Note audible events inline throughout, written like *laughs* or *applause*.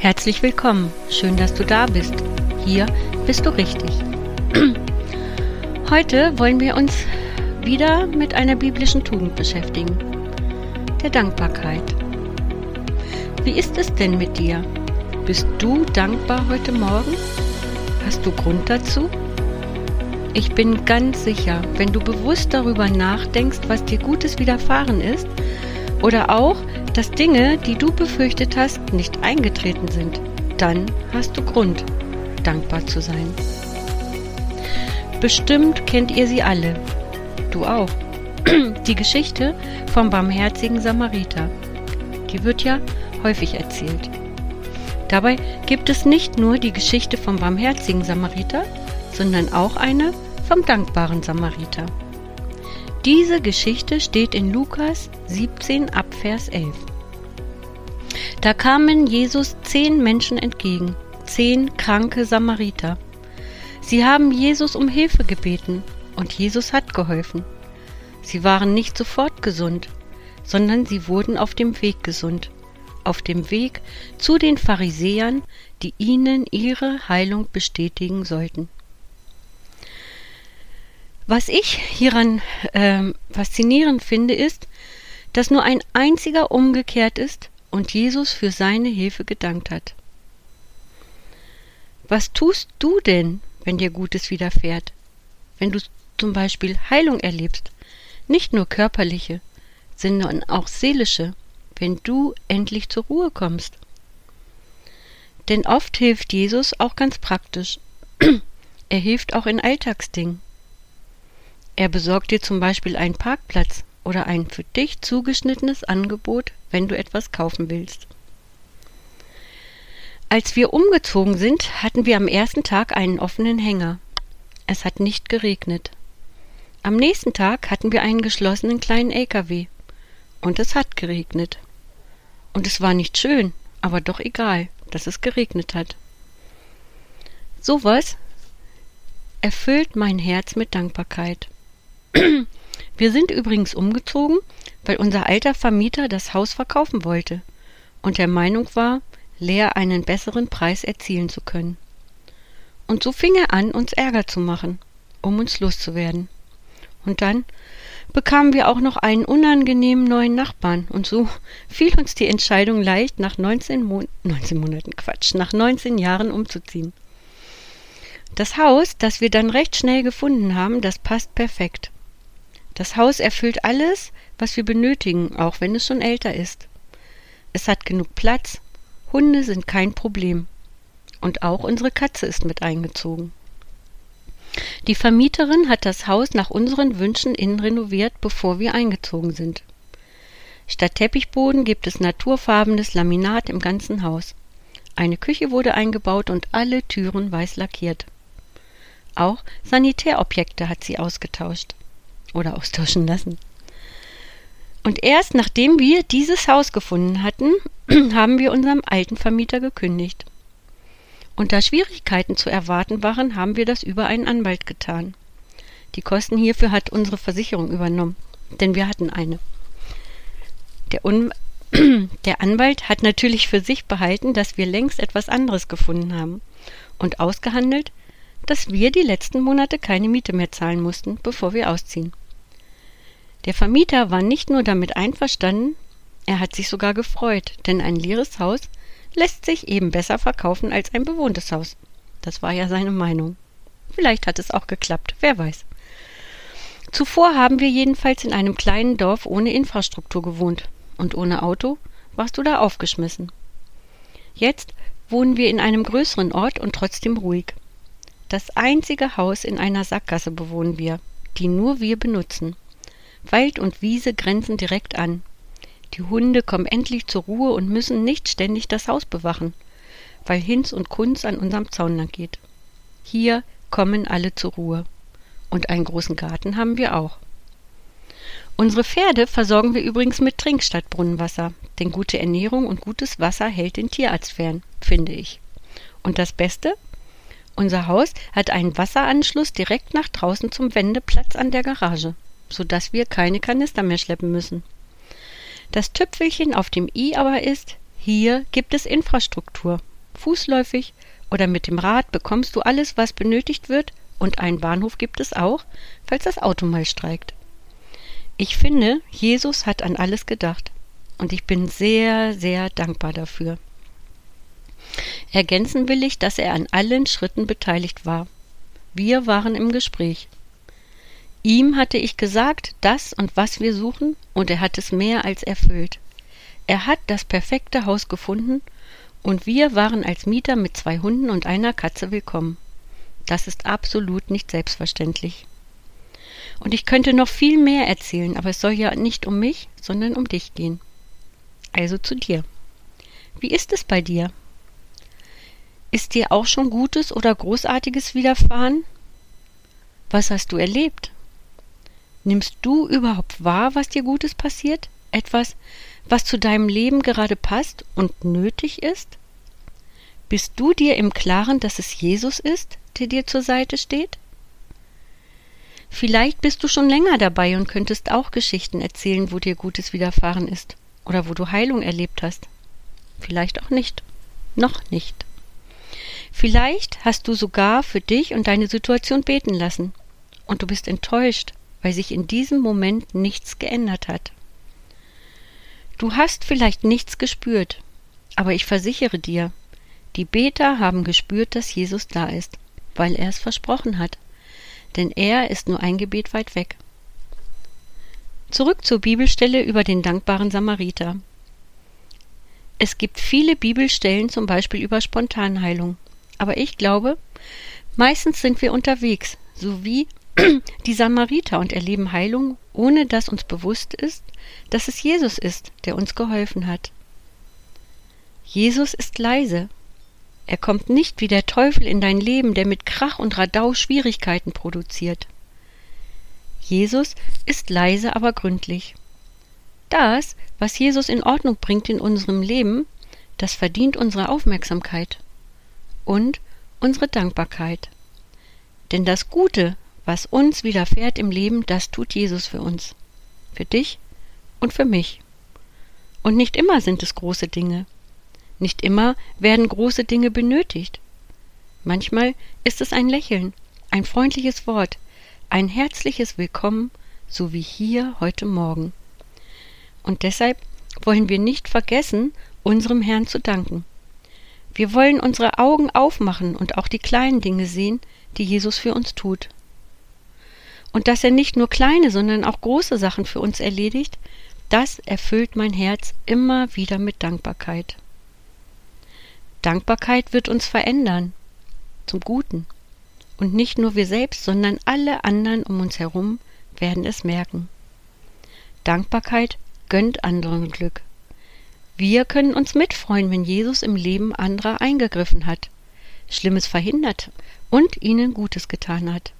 Herzlich willkommen, schön, dass du da bist. Hier bist du richtig. *clears throat* Heute wollen wir uns wieder mit einer biblischen Tugend beschäftigen, der Dankbarkeit. Wie ist es denn mit dir? Bist du dankbar heute Morgen? Hast du Grund dazu? Ich bin ganz sicher, wenn du bewusst darüber nachdenkst, was dir Gutes widerfahren ist, oder auch, dass Dinge, die du befürchtet hast, nicht eingetreten sind, dann hast du Grund, dankbar zu sein. Bestimmt kennt ihr sie alle. Du auch. *clears throat* Die Geschichte vom barmherzigen Samariter. Die wird ja häufig erzählt. Dabei gibt es nicht nur die Geschichte vom barmherzigen Samariter, sondern auch eine vom dankbaren Samariter. Diese Geschichte steht in Lukas 17 ab Vers 11. Da kamen Jesus zehn Menschen entgegen, zehn kranke Samariter. Sie haben Jesus um Hilfe gebeten, und Jesus hat geholfen. Sie waren nicht sofort gesund, sondern sie wurden auf dem Weg gesund, auf dem Weg zu den Pharisäern, die ihnen ihre Heilung bestätigen sollten. Was ich hieran äh, faszinierend finde, ist, dass nur ein einziger umgekehrt ist und Jesus für seine Hilfe gedankt hat. Was tust du denn, wenn dir Gutes widerfährt? Wenn du zum Beispiel Heilung erlebst, nicht nur körperliche, sondern auch seelische, wenn du endlich zur Ruhe kommst. Denn oft hilft Jesus auch ganz praktisch. *clears throat* er hilft auch in Alltagsdingen. Er besorgt dir zum Beispiel einen Parkplatz oder ein für dich zugeschnittenes Angebot, wenn du etwas kaufen willst. Als wir umgezogen sind, hatten wir am ersten Tag einen offenen Hänger. Es hat nicht geregnet. Am nächsten Tag hatten wir einen geschlossenen kleinen LKW. Und es hat geregnet. Und es war nicht schön, aber doch egal, dass es geregnet hat. Sowas erfüllt mein Herz mit Dankbarkeit. *clears throat* Wir sind übrigens umgezogen, weil unser alter Vermieter das Haus verkaufen wollte und der Meinung war, leer einen besseren Preis erzielen zu können. Und so fing er an, uns Ärger zu machen, um uns loszuwerden. Und dann bekamen wir auch noch einen unangenehmen neuen Nachbarn, und so *laughs* fiel uns die Entscheidung leicht, nach 19, Mon 19 Monaten Quatsch, nach 19 Jahren umzuziehen. Das Haus, das wir dann recht schnell gefunden haben, das passt perfekt. Das Haus erfüllt alles, was wir benötigen, auch wenn es schon älter ist. Es hat genug Platz, Hunde sind kein Problem. Und auch unsere Katze ist mit eingezogen. Die Vermieterin hat das Haus nach unseren Wünschen innen renoviert, bevor wir eingezogen sind. Statt Teppichboden gibt es naturfarbenes Laminat im ganzen Haus. Eine Küche wurde eingebaut und alle Türen weiß lackiert. Auch Sanitärobjekte hat sie ausgetauscht oder austauschen lassen. Und erst nachdem wir dieses Haus gefunden hatten, *clears throat* haben wir unserem alten Vermieter gekündigt. Und da Schwierigkeiten zu erwarten waren, haben wir das über einen Anwalt getan. Die Kosten hierfür hat unsere Versicherung übernommen, denn wir hatten eine. Der, Un *clears throat* der Anwalt hat natürlich für sich behalten, dass wir längst etwas anderes gefunden haben und ausgehandelt, dass wir die letzten Monate keine Miete mehr zahlen mussten, bevor wir ausziehen. Der Vermieter war nicht nur damit einverstanden, er hat sich sogar gefreut, denn ein leeres Haus lässt sich eben besser verkaufen als ein bewohntes Haus. Das war ja seine Meinung. Vielleicht hat es auch geklappt, wer weiß. Zuvor haben wir jedenfalls in einem kleinen Dorf ohne Infrastruktur gewohnt, und ohne Auto warst du da aufgeschmissen. Jetzt wohnen wir in einem größeren Ort und trotzdem ruhig. Das einzige Haus in einer Sackgasse bewohnen wir, die nur wir benutzen. Wald und Wiese grenzen direkt an. Die Hunde kommen endlich zur Ruhe und müssen nicht ständig das Haus bewachen, weil Hinz und Kunz an unserem Zaun lang geht. Hier kommen alle zur Ruhe. Und einen großen Garten haben wir auch. Unsere Pferde versorgen wir übrigens mit Trink statt Brunnenwasser, denn gute Ernährung und gutes Wasser hält den Tierarzt fern, finde ich. Und das Beste? Unser Haus hat einen Wasseranschluss direkt nach draußen zum Wendeplatz an der Garage, sodass wir keine Kanister mehr schleppen müssen. Das Tüpfelchen auf dem i aber ist, hier gibt es Infrastruktur Fußläufig oder mit dem Rad bekommst du alles, was benötigt wird, und einen Bahnhof gibt es auch, falls das Auto mal streikt. Ich finde, Jesus hat an alles gedacht, und ich bin sehr, sehr dankbar dafür. Ergänzen will ich, dass er an allen Schritten beteiligt war. Wir waren im Gespräch. Ihm hatte ich gesagt, das und was wir suchen, und er hat es mehr als erfüllt. Er hat das perfekte Haus gefunden, und wir waren als Mieter mit zwei Hunden und einer Katze willkommen. Das ist absolut nicht selbstverständlich. Und ich könnte noch viel mehr erzählen, aber es soll ja nicht um mich, sondern um dich gehen. Also zu dir. Wie ist es bei dir? Ist dir auch schon Gutes oder Großartiges widerfahren? Was hast du erlebt? Nimmst du überhaupt wahr, was dir Gutes passiert? Etwas, was zu deinem Leben gerade passt und nötig ist? Bist du dir im Klaren, dass es Jesus ist, der dir zur Seite steht? Vielleicht bist du schon länger dabei und könntest auch Geschichten erzählen, wo dir Gutes widerfahren ist oder wo du Heilung erlebt hast. Vielleicht auch nicht. Noch nicht. Vielleicht hast du sogar für dich und deine Situation beten lassen und du bist enttäuscht, weil sich in diesem Moment nichts geändert hat. Du hast vielleicht nichts gespürt, aber ich versichere dir, die Beter haben gespürt, dass Jesus da ist, weil er es versprochen hat, denn er ist nur ein Gebet weit weg. Zurück zur Bibelstelle über den dankbaren Samariter. Es gibt viele Bibelstellen zum Beispiel über Spontanheilung, aber ich glaube, meistens sind wir unterwegs, so wie *clears throat* die Samariter und erleben Heilung, ohne dass uns bewusst ist, dass es Jesus ist, der uns geholfen hat. Jesus ist leise. Er kommt nicht wie der Teufel in dein Leben, der mit Krach und Radau Schwierigkeiten produziert. Jesus ist leise, aber gründlich. Das, was Jesus in Ordnung bringt in unserem Leben, das verdient unsere Aufmerksamkeit und unsere Dankbarkeit. Denn das Gute, was uns widerfährt im Leben, das tut Jesus für uns, für dich und für mich. Und nicht immer sind es große Dinge. Nicht immer werden große Dinge benötigt. Manchmal ist es ein Lächeln, ein freundliches Wort, ein herzliches Willkommen, so wie hier heute Morgen. Und deshalb wollen wir nicht vergessen, unserem Herrn zu danken. Wir wollen unsere Augen aufmachen und auch die kleinen Dinge sehen, die Jesus für uns tut und dass er nicht nur kleine, sondern auch große Sachen für uns erledigt, das erfüllt mein Herz immer wieder mit Dankbarkeit. Dankbarkeit wird uns verändern, zum Guten. Und nicht nur wir selbst, sondern alle anderen um uns herum werden es merken. Dankbarkeit gönnt anderen Glück. Wir können uns mitfreuen, wenn Jesus im Leben anderer eingegriffen hat, Schlimmes verhindert und ihnen Gutes getan hat.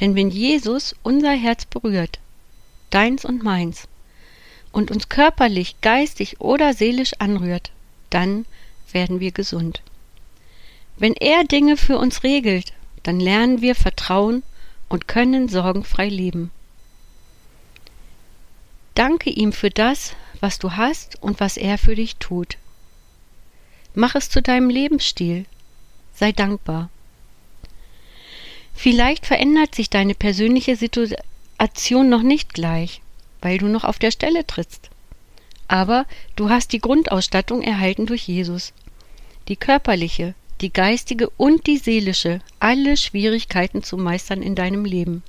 Denn wenn Jesus unser Herz berührt, deins und meins, und uns körperlich, geistig oder seelisch anrührt, dann werden wir gesund. Wenn er Dinge für uns regelt, dann lernen wir Vertrauen und können sorgenfrei leben. Danke ihm für das, was du hast und was er für dich tut. Mach es zu deinem Lebensstil. Sei dankbar. Vielleicht verändert sich deine persönliche Situation noch nicht gleich, weil du noch auf der Stelle trittst. Aber du hast die Grundausstattung erhalten durch Jesus. Die körperliche, die geistige und die seelische, alle Schwierigkeiten zu meistern in deinem Leben.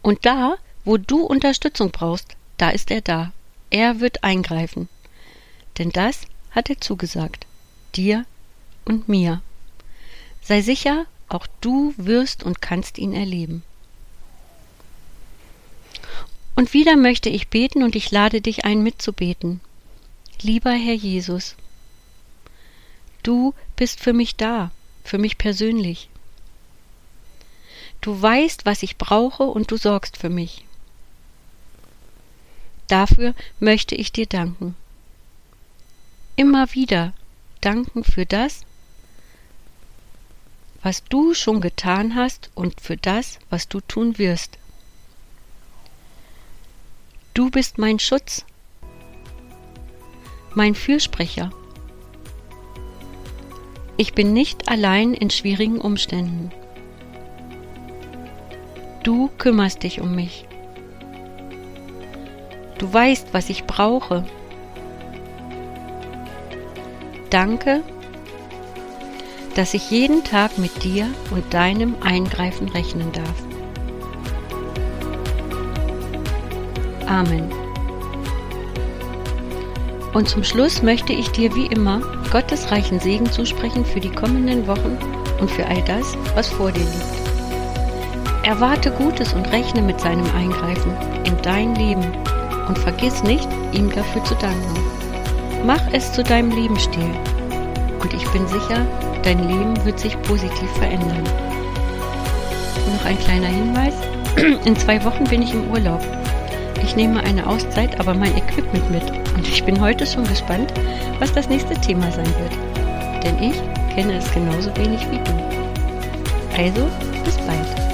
Und da, wo du Unterstützung brauchst, da ist er da. Er wird eingreifen. Denn das hat er zugesagt. Dir und mir. Sei sicher, auch du wirst und kannst ihn erleben. Und wieder möchte ich beten und ich lade dich ein, mitzubeten. Lieber Herr Jesus, du bist für mich da, für mich persönlich. Du weißt, was ich brauche und du sorgst für mich. Dafür möchte ich dir danken. Immer wieder danken für das, was du schon getan hast und für das, was du tun wirst. Du bist mein Schutz, mein Fürsprecher, Ich bin nicht allein in schwierigen Umständen. Du kümmerst dich um mich. Du weißt, was ich brauche. Danke, dass ich jeden Tag mit dir und deinem Eingreifen rechnen darf. Amen. Und zum Schluss möchte ich dir wie immer Gottes reichen Segen zusprechen für die kommenden Wochen und für all das, was vor dir liegt. Erwarte Gutes und rechne mit seinem Eingreifen in dein Leben und vergiss nicht, ihm dafür zu danken. Mach es zu deinem Lebensstil und ich bin sicher, dein Leben wird sich positiv verändern. Noch ein kleiner Hinweis. *clears throat* In zwei Wochen bin ich im Urlaub. Ich nehme eine Auszeit, aber mein Equipment mit. Und ich bin heute schon gespannt, was das nächste Thema sein wird. Denn ich kenne es genauso wenig wie du. Also, bis bald.